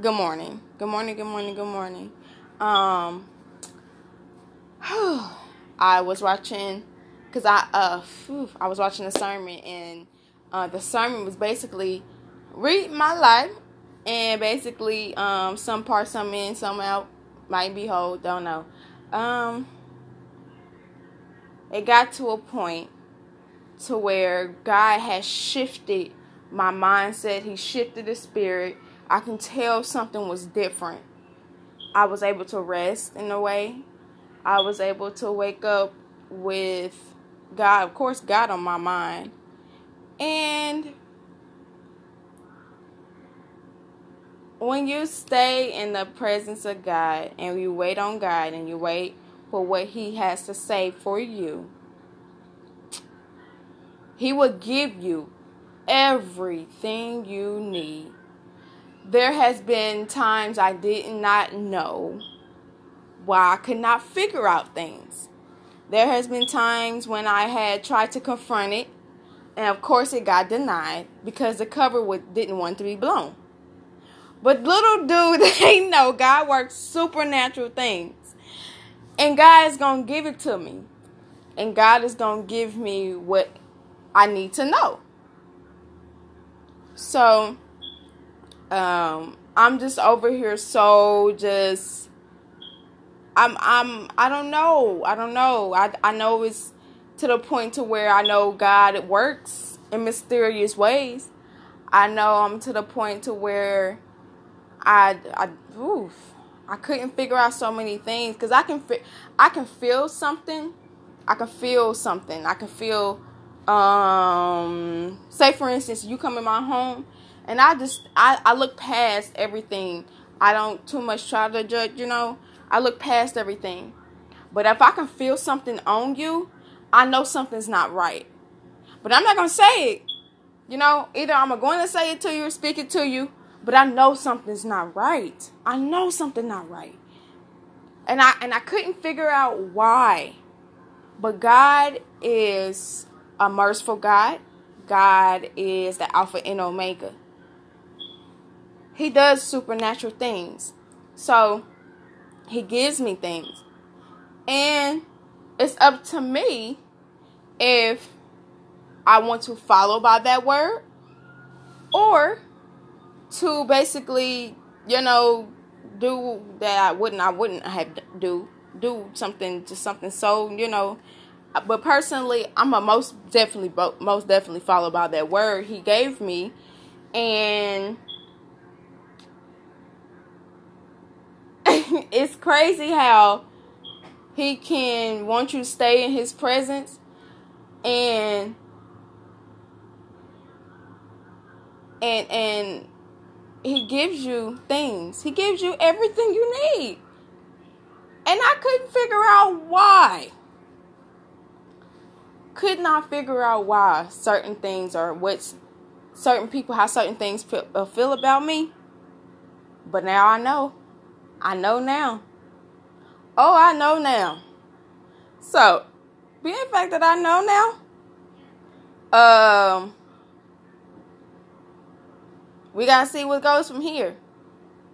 Good morning. Good morning. Good morning. Good morning. Um, I was watching because I uh whew, I was watching a sermon and uh, the sermon was basically read my life and basically um some parts some in some out might be whole don't know um it got to a point to where God has shifted my mindset he shifted the spirit I can tell something was different. I was able to rest in a way. I was able to wake up with God of course God on my mind. And when you stay in the presence of God and you wait on God and you wait for what He has to say for you, He will give you everything you need. There has been times I did not know why I could not figure out things. There has been times when I had tried to confront it, and of course it got denied because the cover didn't want to be blown. But little do they know God works supernatural things. And God is going to give it to me. And God is going to give me what I need to know. So, um, I'm just over here so just I'm I'm I don't know. I don't know. I I know it's to the point to where I know God works in mysterious ways. I know I'm to the point to where I I oof, I couldn't figure out so many things because I can I can feel something. I can feel something. I can feel um say for instance you come in my home and I just I, I look past everything. I don't too much try to judge, you know. I look past everything. But if I can feel something on you, I know something's not right. But I'm not gonna say it. You know, either I'm to say it to you or speak it to you, but I know something's not right. I know something not right. And I and I couldn't figure out why. But God is a merciful God. God is the Alpha and Omega. He does supernatural things. So he gives me things. And it's up to me if I want to follow by that word or to basically, you know, do that I wouldn't I wouldn't have do do something just something so you know. But personally, I'm a most definitely most definitely follow by that word he gave me, and it's crazy how he can want you to stay in his presence and and and he gives you things. He gives you everything you need. And I couldn't figure out why. Could not figure out why certain things or what certain people, how certain things uh, feel about me. But now I know. I know now. Oh, I know now. So, being fact that I know now, um, we gotta see what goes from here.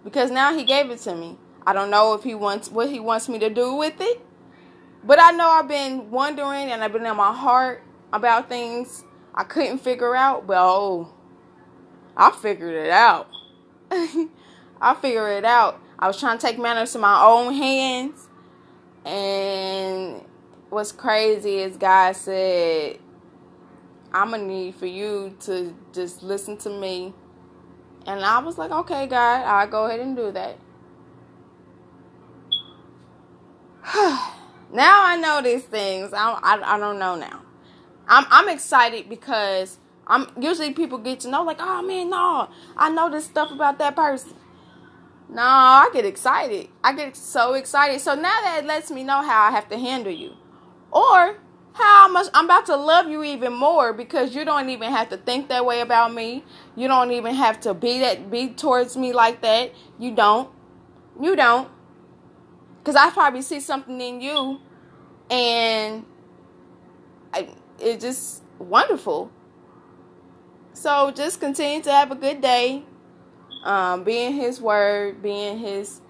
Because now he gave it to me. I don't know if he wants what he wants me to do with it. But I know I've been wondering and I've been in my heart about things I couldn't figure out. But oh, I figured it out. I figured it out. I was trying to take matters to my own hands. And what's crazy is God said, I'm going to need for you to just listen to me and I was like, okay, God, I'll go ahead and do that. Now I know these things. I, I, I don't know now. I'm I'm excited because I'm usually people get to know like, oh man, no, I know this stuff about that person. No, I get excited. I get so excited. So now that lets me know how I have to handle you. Or how much I'm about to love you even more because you don't even have to think that way about me. You don't even have to be that be towards me like that. You don't. You don't. Cuz I probably see something in you and I, it's just wonderful. So just continue to have a good day. Um, be in His Word, be in His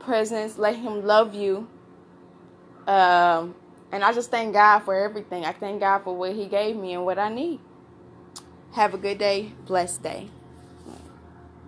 presence. Let Him love you. Um, and I just thank God for everything. I thank God for what He gave me and what I need. Have a good day, blessed day.